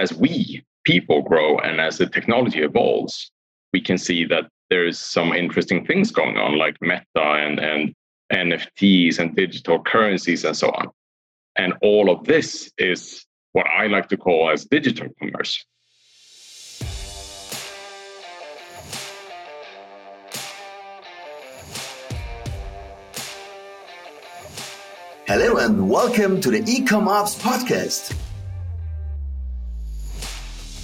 as we people grow and as the technology evolves, we can see that there's some interesting things going on, like Meta and, and NFTs and digital currencies and so on. And all of this is what I like to call as digital commerce. Hello and welcome to the Ecom Ops podcast.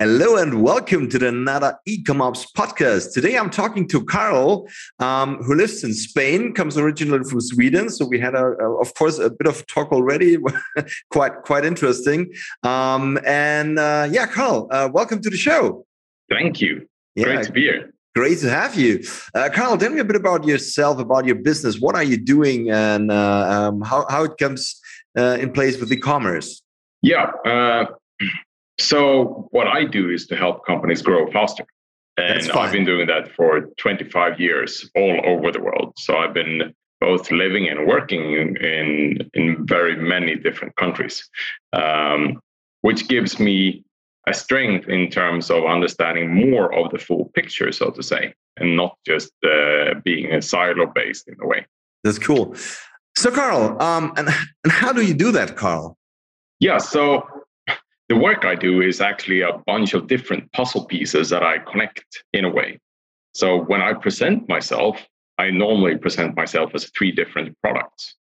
Hello and welcome to the another Ecomops podcast. Today I'm talking to Karl, um, who lives in Spain, comes originally from Sweden. So we had, a, a, of course, a bit of talk already, quite quite interesting. Um, and uh, yeah, Karl, uh, welcome to the show. Thank you. Yeah. Great to be here. Great to have you, uh, Karl. Tell me a bit about yourself, about your business. What are you doing, and uh, um, how how it comes uh, in place with e-commerce? Yeah uh, so what I do is to help companies grow faster. And I've been doing that for 25 years all over the world. So I've been both living and working in in very many different countries, um, which gives me a strength in terms of understanding more of the full picture, so to say, and not just uh, being a silo based in a way. That's cool. So, Karl, um, and and how do you do that, Karl? Yeah, so the work I do is actually a bunch of different puzzle pieces that I connect in a way. So when I present myself, I normally present myself as three different products.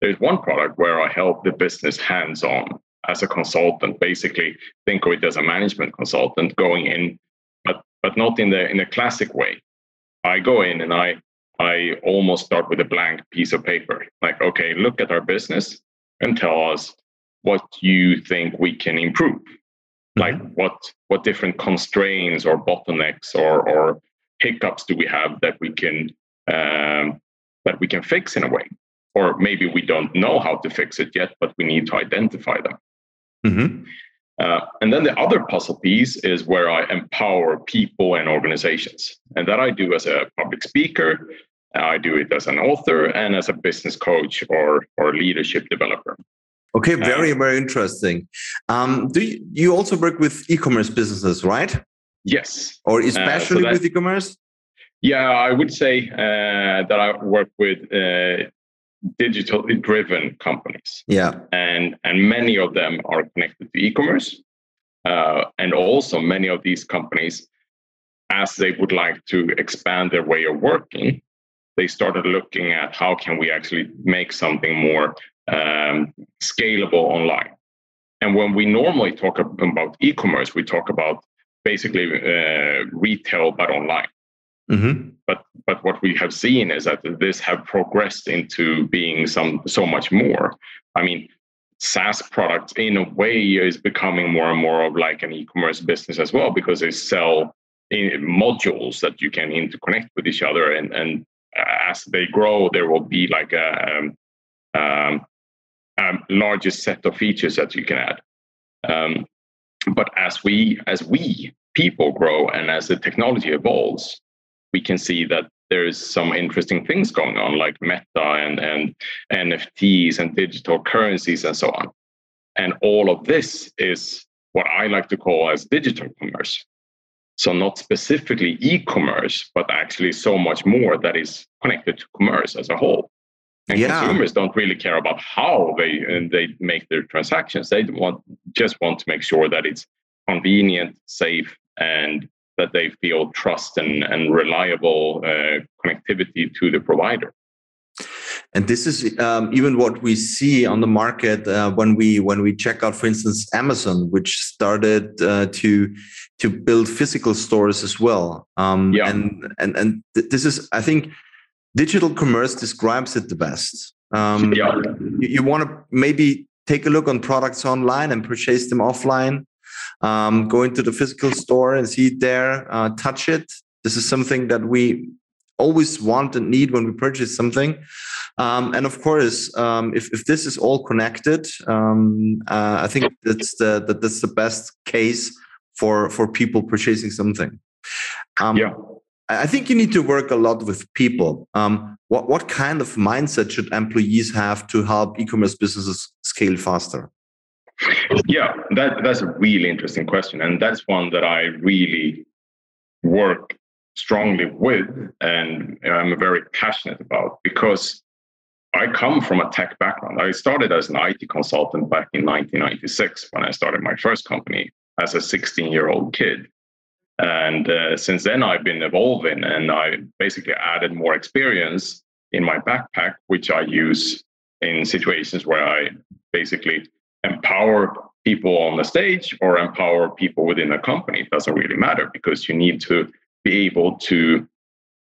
There's one product where I help the business hands on as a consultant, basically think of it as a management consultant going in, but but not in the in a classic way. I go in and I I almost start with a blank piece of paper. Like, okay, look at our business and tell us what you think we can improve mm-hmm. like what what different constraints or bottlenecks or or hiccups do we have that we can um, that we can fix in a way or maybe we don't know how to fix it yet but we need to identify them mm-hmm. uh, and then the other puzzle piece is where i empower people and organizations and that i do as a public speaker i do it as an author and as a business coach or or leadership developer Okay, very, very interesting. Um, do you, you, also work with e-commerce businesses, right? Yes. Or especially uh, so with e-commerce? Yeah, I would say uh, that I work with uh, digitally driven companies. Yeah. And and many of them are connected to e-commerce. Uh, and also many of these companies, as they would like to expand their way of working, they started looking at how can we actually make something more um, scalable online. And when we normally talk about e-commerce, we talk about basically uh, retail but online. Mm-hmm. But but what we have seen is that this have progressed into being some so much more. I mean, SaaS products in a way is becoming more and more of like an e-commerce business as well because they sell modules that you can interconnect with each other and and as they grow there will be like a um, um, um, largest set of features that you can add. Um, but as we as we people grow and as the technology evolves, we can see that there's some interesting things going on, like Meta and and NFTs and digital currencies and so on. And all of this is what I like to call as digital commerce. So not specifically e-commerce, but actually so much more that is connected to commerce as a whole. And yeah. consumers don't really care about how they uh, they make their transactions. They want just want to make sure that it's convenient, safe, and that they feel trust and, and reliable uh, connectivity to the provider. And this is um, even what we see on the market uh, when we when we check out, for instance, Amazon, which started uh, to to build physical stores as well. Um, yeah. And and and th this is, I think, digital commerce describes it the best. Um, yeah. You, you want to maybe take a look on products online and purchase them offline. Um, go into the physical store and see it there, uh, touch it. This is something that we always want and need when we purchase something. Um, and of course, um, if, if this is all connected, um, uh, I think that's the that, that's the best case for for people purchasing something. Um, yeah. I think you need to work a lot with people. Um, what what kind of mindset should employees have to help e-commerce businesses scale faster? Yeah, that that's a really interesting question, and that's one that I really work strongly with, and I'm very passionate about because I come from a tech background. I started as an IT consultant back in 1996 when I started my first company as a 16 year old kid. And uh, since then, I've been evolving and I basically added more experience in my backpack, which I use in situations where I basically empower people on the stage or empower people within a company. It doesn't really matter because you need to be able to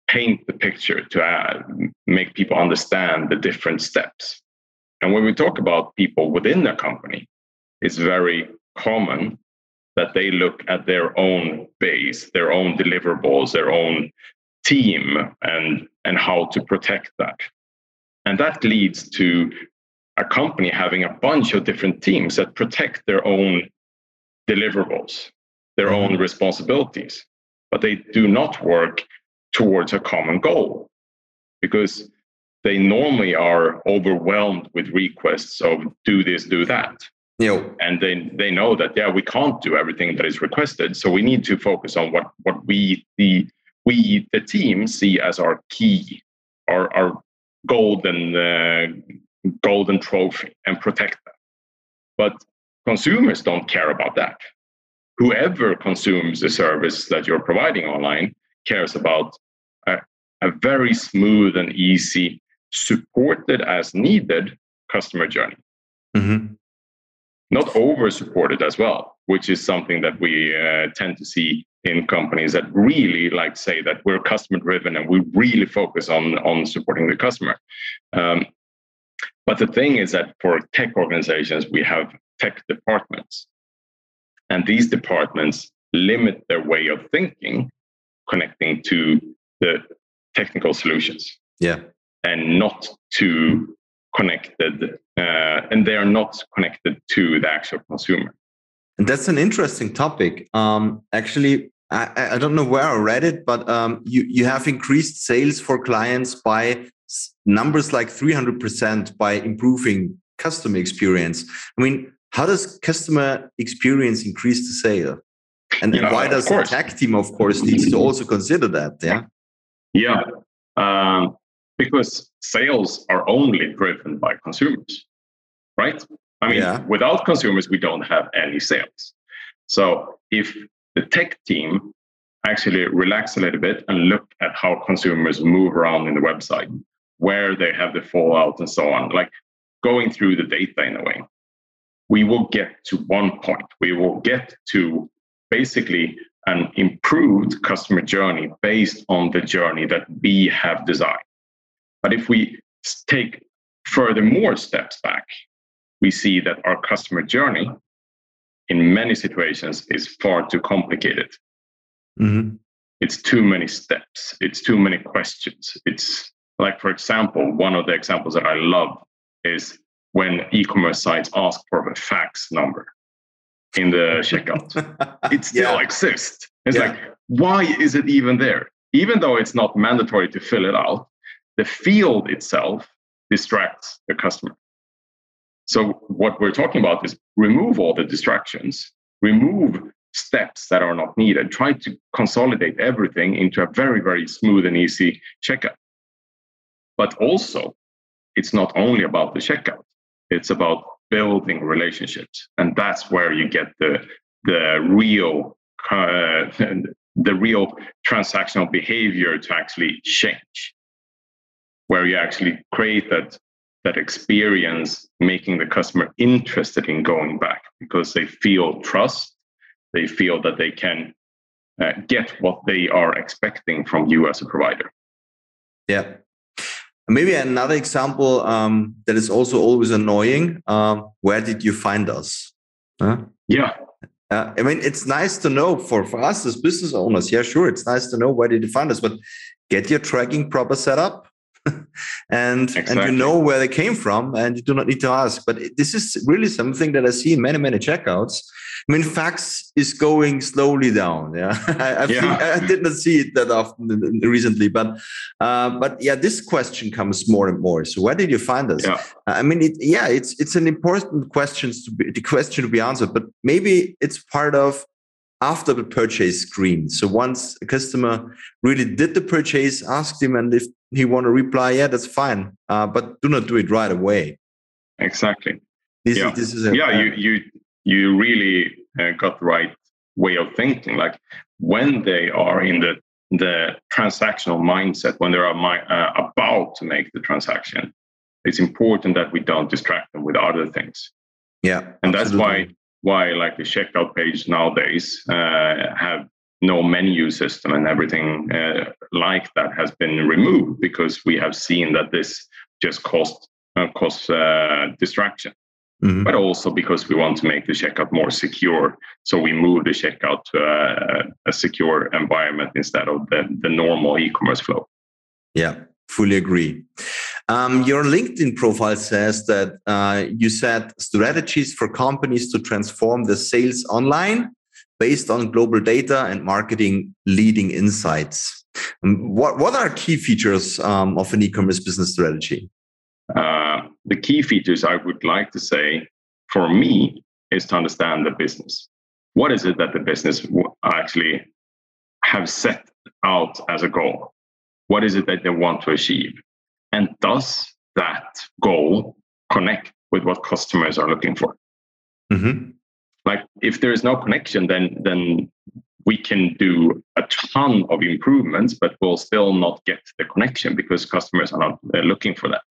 paint the picture to add, make people understand the different steps. And when we talk about people within the company, it's very common that they look at their own base, their own deliverables, their own team, and, and how to protect that. And that leads to a company having a bunch of different teams that protect their own deliverables, their own mm-hmm. responsibilities, but they do not work towards a common goal because they normally are overwhelmed with requests of do this, do that. Yeah. And they, they know that, yeah, we can't do everything that is requested. So we need to focus on what, what we, the, we, the team, see as our key, our, our golden, uh, golden trophy and protect that. But consumers don't care about that. Whoever consumes the service that you're providing online cares about a, a very smooth and easy, supported as needed customer journey. Mm-hmm not over supported as well, which is something that we uh, tend to see in companies that really like say that we're customer driven and we really focus on on supporting the customer. Um, but the thing is that for tech organizations, we have tech departments, and these departments limit their way of thinking, connecting to the technical solutions. Yeah, and not to connected uh, and they are not connected to the actual consumer. And that's an interesting topic. Um, actually, I, I, don't know where I read it, but um, you, you have increased sales for clients by numbers like 300% by improving customer experience. I mean, how does customer experience increase the sale? And, yeah, why does the tech team, of course, needs to also consider that? Yeah. Yeah. Um, because sales are only driven by consumers, right? I mean, yeah. without consumers, we don't have any sales. So if the tech team actually relax a little bit and look at how consumers move around in the website, where they have the fallout and so on, like going through the data in a way, we will get to one point. We will get to basically an improved customer journey based on the journey that we have designed. But if we take further more steps back, we see that our customer journey in many situations is far too complicated. Mm-hmm. It's too many steps, it's too many questions. It's like, for example, one of the examples that I love is when e commerce sites ask for a fax number in the checkout. it still yeah. exists. It's yeah. like, why is it even there? Even though it's not mandatory to fill it out, the field itself distracts the customer. So, what we're talking about is remove all the distractions, remove steps that are not needed, try to consolidate everything into a very, very smooth and easy checkout. But also, it's not only about the checkout, it's about building relationships. And that's where you get the, the real uh, the real transactional behavior to actually change where you actually create that that experience making the customer interested in going back because they feel trust they feel that they can uh, get what they are expecting from you as a provider yeah maybe another example um, that is also always annoying um, where did you find us huh? yeah uh, I mean, it's nice to know for, for us as business owners. Yeah, sure, it's nice to know where did you find us. But get your tracking proper set up and Exactly. and you know where they came from and you do not need to ask but it- this is really something that i see in many many checkouts i mean fax is going slowly down yeah I, I've Yeah. Seen, I did not see it that often recently but uh, but yeah this question comes more and more so where did you find us Yeah. i mean it, yeah it's it's an important question to be the question to be answered but maybe it's part of after the purchase screen. So once a customer really did the purchase, asked him, and if he want to reply, yeah, that's fine. Uh, but do not do it right away. Exactly. This, Yeah. is, this is a, yeah you you you really uh, got the right way of thinking like when they are in the the transactional mindset when they are mi- uh, about to make the transaction it's important that we don't distract them with other things yeah, and that's why why like the checkout page nowadays uh, have no menu system and everything uh, like that has been removed because we have seen that this just cost uh, cause uh, distraction Mhm. but also because we want to make the checkout more secure. So we move the checkout to a, a secure environment instead of the, the normal e-commerce flow. Yeah, fully agree. Um, your LinkedIn profile says that uh, you set strategies for companies to transform the sales online based on global data and marketing leading insights. Um, what, what are key features um, of an e-commerce business strategy? Uh, the key features I would like to say for me is to understand the business. What is it that the business actually have set out as a goal? What is it that they want to achieve? And does that goal connect with what customers are looking for? Mhm. like if there is no connection then then we can do a ton of improvements but we'll still not get the connection because customers are not looking for that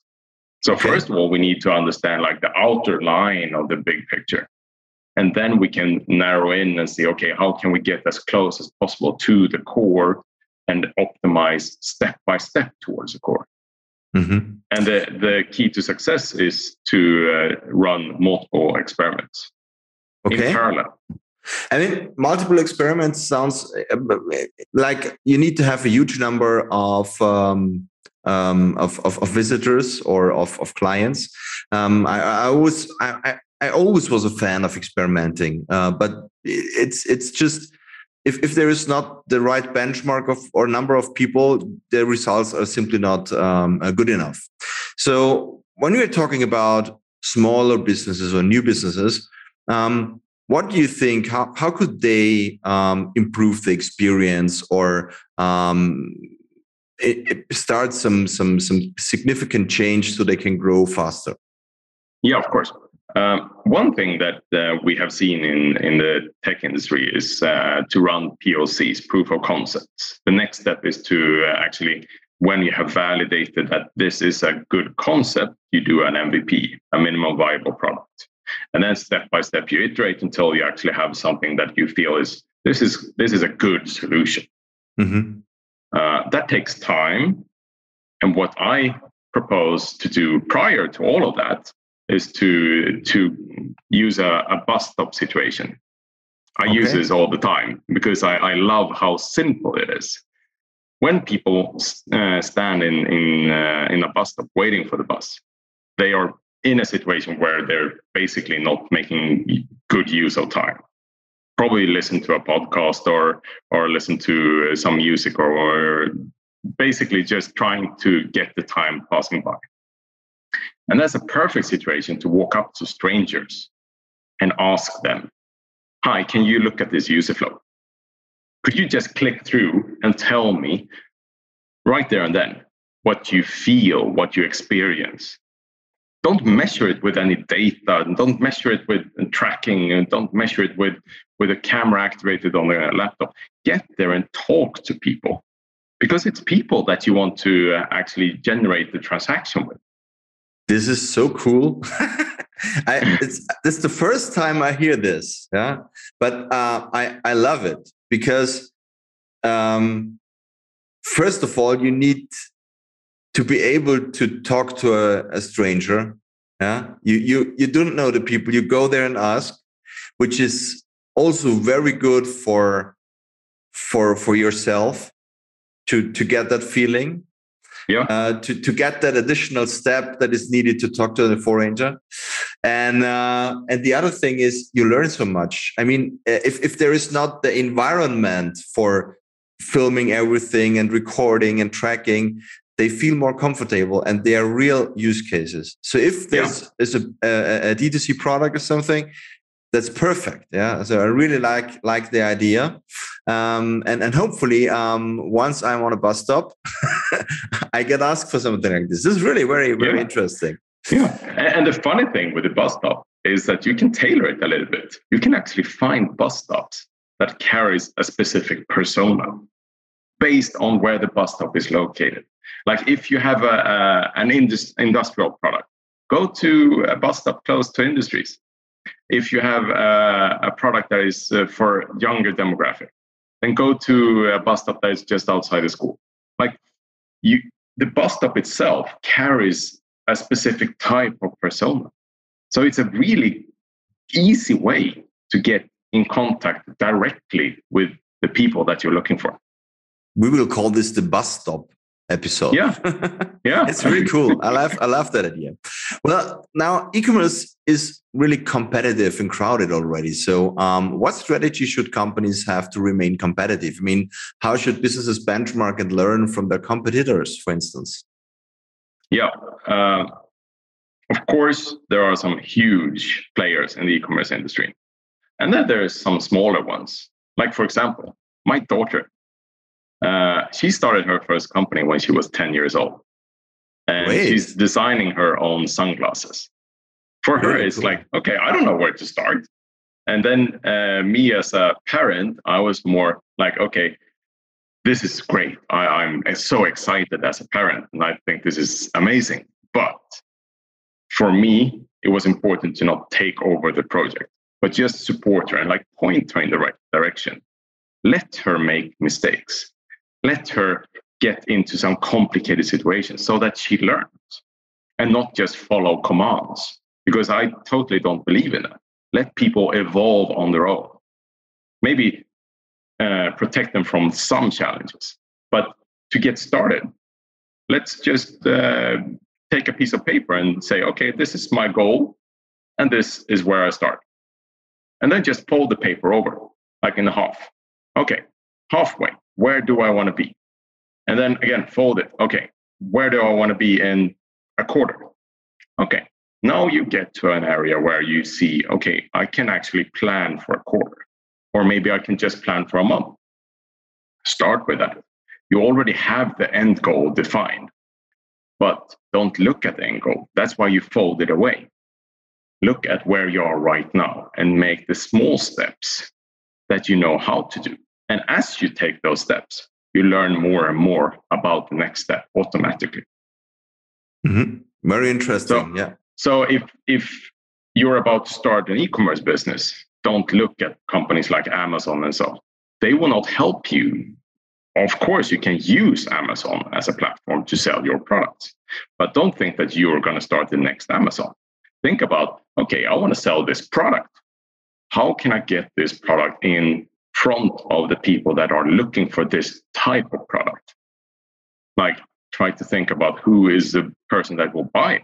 so Okay. first of all we need to understand like the outer line of the big picture and then we can narrow in and see okay how can we get as close as possible to the core and optimize step by step towards the core Mhm. and the, the key to success is to uh, run multiple experiments in Okay. parallel I mean, multiple experiments sounds uh, like you need to have a huge number of um, um, of, of, of visitors or of, of clients. Um, I, I always I, I always was a fan of experimenting, uh, but it's it's just if, if there is not the right benchmark of or number of people, the results are simply not um, uh, good enough. So when we are talking about smaller businesses or new businesses, um, what do you think? How how could they um, improve the experience or um, it, it start some some some significant change so they can grow faster? Yeah, of course. Um, one thing that uh, we have seen in, in the tech industry is uh, to run POCs, proof of concepts. The next step is to uh, actually, when you have validated that this is a good concept, you do an MVP, a minimum viable product. And then step by step, you iterate until you actually have something that you feel is this is this is a good solution. Mhm. Uh, that takes time. And what I propose to do prior to all of that is to to use a, a bus stop situation. I use this all the time because I, I love how simple it is. When people uh, stand in in uh, in a bus stop waiting for the bus, they are in a situation where they're basically not making good use of time. Probably listen to a podcast or or listen to some music or, or basically just trying to get the time passing by. And that's a perfect situation to walk up to strangers and ask them, Hi, can you look at this user flow? Could you just click through and tell me right there and then what you feel, what you experience? Don't measure it with any data, and don't measure it with tracking, and don't measure it with, with a camera activated on the laptop. Get there and talk to people because it's people that you want to uh, actually generate the transaction with. This is so cool. I, it's the first time I hear this. Yeah, but uh, I I love it because um, first of all, you need to be able to talk to a, a stranger. Yeah, you you you don't know the people. You go there and ask, which is also very good for for for yourself to to get that feeling yeah. Uh, to, to get that additional step that is needed to talk to the forager. And uh, and the other thing is you learn so much. I mean, if, if there is not the environment for filming everything and recording and tracking, they feel more comfortable and they are real use cases. So if there's yeah. is a, a, a D2C product or something, that's perfect yeah. So i really like like the idea. Um, and and hopefully um, once i'm on a bus stop i get asked for something like this. This is really very very yeah. interesting. Yeah. And the funny thing with the bus stop is that you can tailor it a little bit. You can actually find bus stops that carries a specific persona based on where the bus stop is located. Like if you have a, a an indus- industrial product go to a bus stop close to industries if you have a, a product that is uh, for younger demographic, then go to a bus stop that is just outside the school. Like you, the bus stop itself carries a specific type of persona. So it's a really easy way to get in contact directly with the people that you're looking for. We will call this the bus stop episode. Yeah, yeah, it's really cool. I love I love that idea. Well, now e-commerce is really competitive and crowded already. So, um, what strategy should companies have to remain competitive? I mean, how should businesses benchmark and learn from their competitors, for instance? Yeah. Uh, of course, there are some huge players in the e-commerce industry, and then there's some smaller ones. Like, for example, my daughter uh, she started her first company when she was 10 years old. And Wait. she's designing her own sunglasses. For her, it's like, okay, I don't know where to start. And then uh, me as a parent, I was more like, okay, this is great. I, am so excited as a parent, and I think this is amazing. But for me, it was important to not take over the project, but just support her and like point her in the right direction. Let her make mistakes let her get into some complicated situations so that she learns and not just follow commands because i totally don't believe in that. Let people evolve on their own. Maybe uh, protect them from some challenges but to get started let's just uh, take a piece of paper and say okay this is my goal and this is where i start. And then just fold the paper over like in half. Okay halfway where do I want to be? And then again, fold it. Okay, where do I want to be in a quarter? Okay, now you get to an area where you see, okay, I can actually plan for a quarter, or maybe I can just plan for a month. Start with that. You already have the end goal defined, but don't look at the end goal. That's why you fold it away. Look at where you are right now and make the small steps that you know how to do. And as you take those steps, you learn more and more about the next step automatically. Mm-hmm. Very interesting. So, yeah. So if if you're about to start an e-commerce business, don't look at companies like Amazon and so. on. They will not help you. Of course, you can use Amazon as a platform to sell your products, but don't think that you're going to start the next Amazon. Think about, okay, I want to sell this product. How can I get this product in front of the people that are looking for this type of product. Like try to think about who is the person that will buy it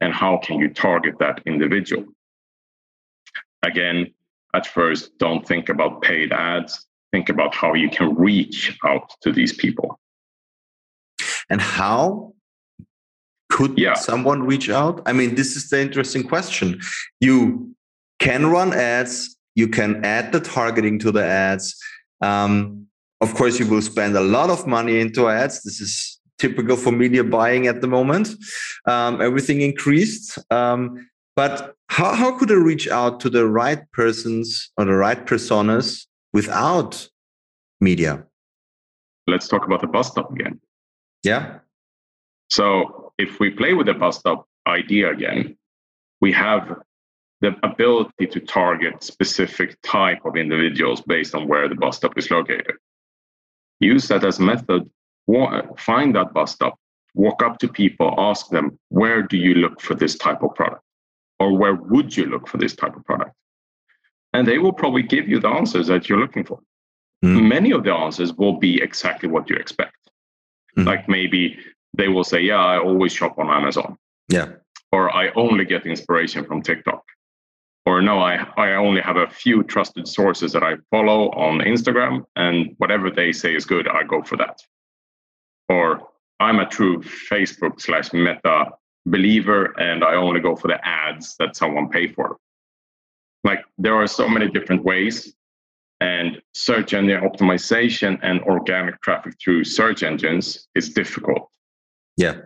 and how can you target that individual. Again, at first, don't think about paid ads. Think about how you can reach out to these people. And how could yeah. someone reach out? I mean, this is the interesting question. You can run ads you can add the targeting to the ads. Um, of course, you will spend a lot of money into ads. This is typical for media buying at the moment. Um, everything increased. Um, but how, how could I reach out to the right persons or the right personas without media? Let's talk about the bus stop again. Yeah. So if we play with the bus stop idea again, we have the ability to target specific type of individuals based on where the bus stop is located. Use that as a method. Find that bus stop, walk up to people, ask them, where do you look for this type of product? Or where would you look for this type of product? And they will probably give you the answers that you're looking for. Mm. Many of the answers will be exactly what you expect. Mm-hmm. Like maybe they will say, "Yeah, I always shop on Amazon." Yeah. Or I only get inspiration from TikTok. Or no, I, I only have a few trusted sources that I follow on Instagram, and whatever they say is good, I go for that. Or I'm a true Facebook slash Meta believer, and I only go for the ads that someone pay for. Like there are so many different ways, and search engine optimization and organic traffic through search engines is difficult. Yeah.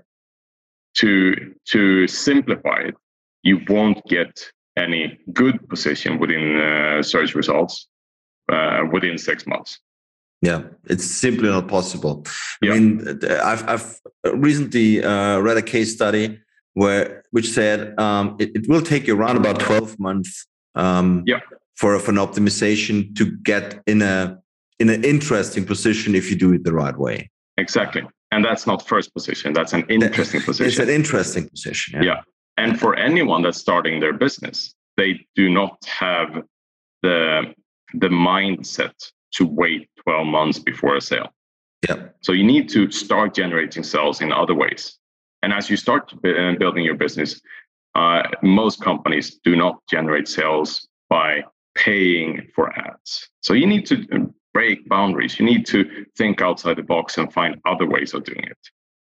To to simplify it, you won't get any good position within uh, search results uh, within six months. Yeah, it's simply not possible. I mean, I've, I've recently uh, read a case study where which said um, it, it, will take you around about 12 months um, yeah. for, for an optimization to get in a in an interesting position if you do it the right way. Exactly. And that's not first position. That's an interesting position. It's an interesting position. Yeah. yeah. And for anyone that's starting their business, they do not have the the mindset to wait 12 months before a sale. Yeah. So you need to start generating sales in other ways. And as you start uh, building your business, uh, most companies do not generate sales by paying for ads. So you need to uh, break boundaries. You need to think outside the box and find other ways of doing it.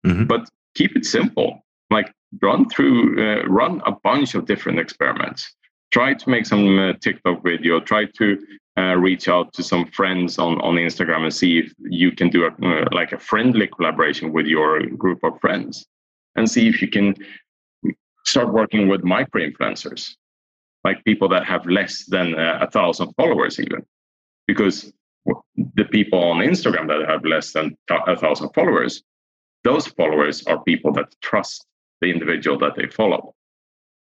Mm-hmm. But keep it simple. Like run through, uh, run a bunch of different experiments. Try to make some uh, TikTok video. Try to uh, reach out to some friends on, on Instagram and see if you can do a, uh, like a friendly collaboration with your group of friends and see if you can start working with micro influencers, like people that have less than uh, a thousand followers, even. Because the people on Instagram that have less than a thousand followers, those followers are people that trust the individual that they follow.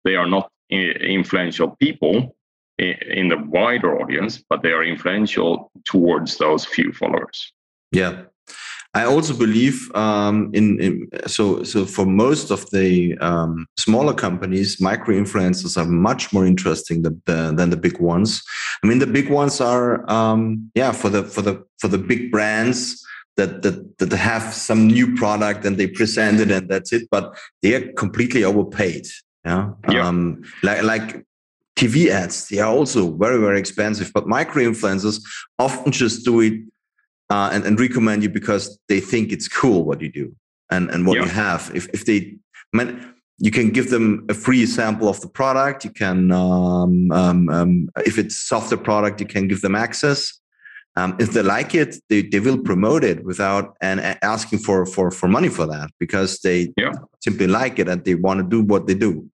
They are not influential people in the wider audience, but they are influential towards those few followers. Yeah. I also believe um, in, in, so so for most of the um, smaller companies, micro influencers are much more interesting than the, than the big ones. I mean, the big ones are um, yeah for the for the for the big brands that that that have some new product and they present it and that's it. But they are completely overpaid. Yeah. yeah. Um, like like TV ads, they are also very very expensive. But micro influencers often just do it uh, and, and recommend you because they think it's cool what you do and, and what yeah. you have. If, if they, man, you can give them a free sample of the product. You can, um, um, um, if it's software product, you can give them access. Um, if they like it, they, they will promote it without and asking for, for, for money for that because they yeah. simply like it and they want to do what they do.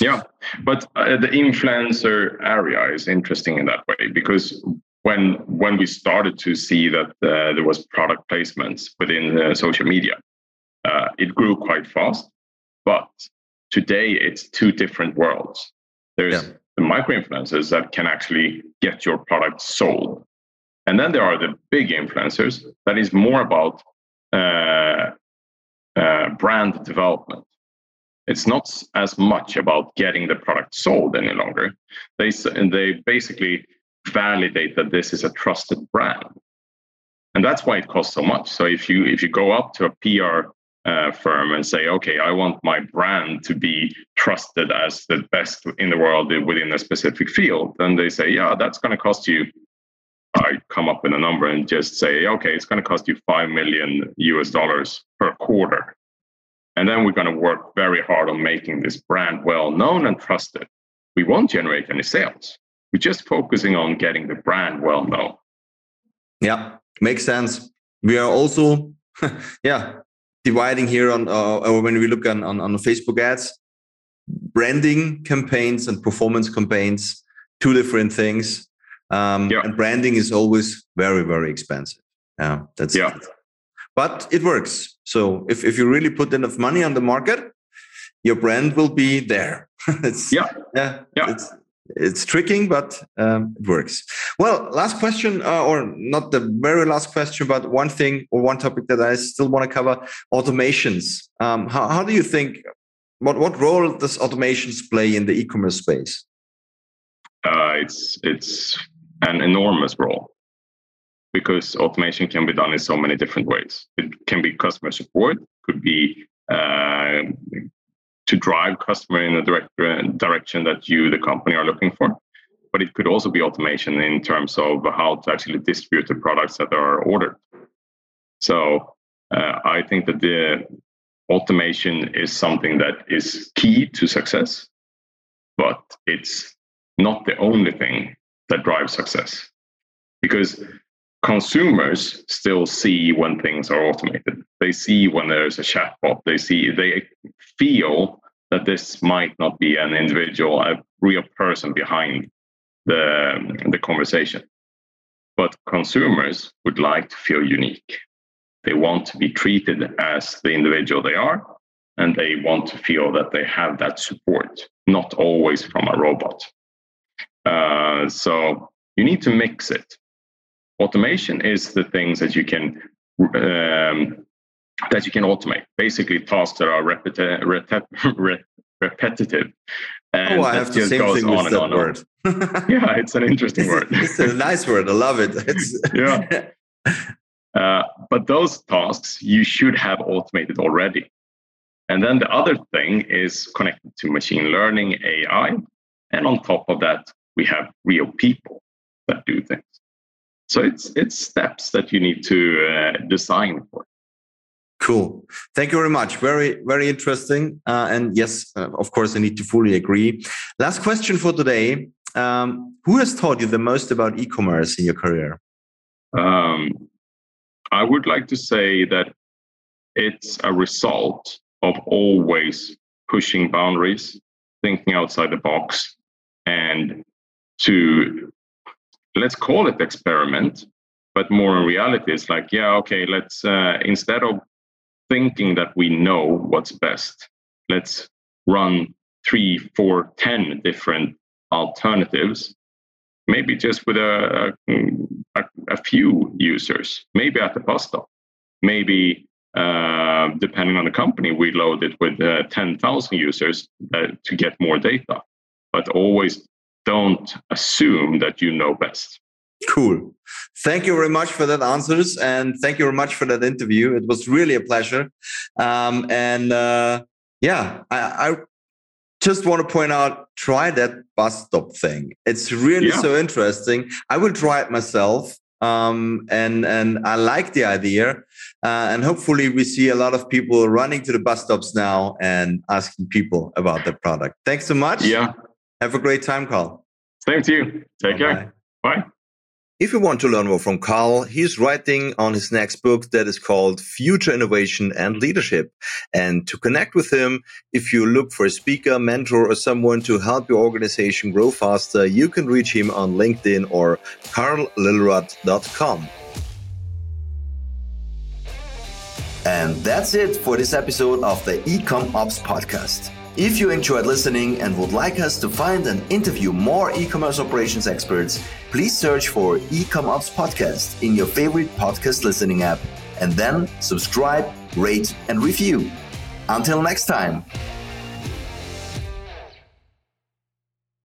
Yeah, but uh, the influencer area is interesting in that way because when when we started to see that uh, there was product placements within uh, social media, uh, it grew quite fast. But today it's two different worlds. There's yeah. the micro influencers that can actually get your product sold, and then there are the big influencers that is more about uh, uh, brand development. It's not as much about getting the product sold any longer. They they basically validate that this is a trusted brand and that's why it costs so much so if you if you go up to a pr uh, firm and say okay i want my brand to be trusted as the best in the world within a specific field then they say yeah that's going to cost you come up with a number and just say okay it's going to cost you 5 million us dollars per quarter and then we're going to work very hard on making this brand well known and trusted we won't generate any sales we're just focusing on getting the brand well known. Yeah, makes sense. We are also, yeah, dividing here on, uh, when we look on, on, on Facebook ads, branding campaigns and performance campaigns, two different things. Um, yeah. And branding is always very, very expensive. Yeah, that's yeah. It. But it works. So if, if you really put enough money on the market, your brand will be there. it's, yeah, yeah, yeah. It's, it's tricking, but um, it works. Well, last question, uh, or not the very last question, but one thing or one topic that I still want to cover: automations. Um, how, how do you think? What what role does automations play in the e-commerce space? Uh, it's it's an enormous role. because automation can be done in so many different ways. It can be customer support, could be uh, to drive customer in the direct, uh, direction that you, the company, are looking for. But it could also be automation in terms of how to actually distribute the products that are ordered. So uh, I think that the automation is something that is key to success, but it's not the only thing that drives success. Because consumers still see when things are automated. They see when there's a chatbot. They see they feel that this might not be an individual, a real person behind the the conversation. But consumers would like to feel unique. They want to be treated as the individual they are, and they want to feel that they have that support, not always from a robot. Uh, so you need to mix it. Automation is the things that you can um, that you can automate. Basically, tasks that are repeti- repet- repetitive. And oh, I have the same thing with that word. yeah, it's an interesting it's, word. it's a nice word. I love it. Yeah. Uh, but those tasks you should have automated already. And then the other thing is connected to machine learning, AI. And on top of that, we have real people that do things. So it's it's steps that you need to uh, design for. Cool. Thank you very much. Very, very interesting. Uh, and yes, uh, of course, I need to fully agree. Last question for today. Um, who has taught you the most about e-commerce in your career? Um, I would like to say that it's a result of always pushing boundaries, thinking outside the box, and to let's call it experiment, but more in reality, it's like, yeah, okay, let's uh, instead of thinking that we know what's best, let's run three, four, ten different alternatives maybe just with a, a, a few users, maybe at the bus stop, maybe uh, depending on the company, we load it with uh, 10,000 users uh, to get more data. But always don't assume that you know best. Cool. Thank you very much for that answers, and thank you very much for that interview. It was really a pleasure. Um, and uh, yeah, I, I just want to point out try that bus stop thing it's really yeah. so interesting i will try it myself um, and and i like the idea uh, and hopefully we see a lot of people running to the bus stops now and asking people about the product thanks so much yeah have a great time karl same to you take Bye-bye. care bye if you want to learn more from Karl, he's writing on his next book that is called Future Innovation and Leadership. And to connect with him, if you look for a speaker, mentor, or someone to help your organization grow faster, you can reach him on LinkedIn or karllillrud.com. And that's it for this episode of the Ecom Ops podcast. If you enjoyed listening and would like us to find and interview more e-commerce operations experts, please search for Ecom Ops Podcast in your favorite podcast listening app and then subscribe, rate, and review. Until next time.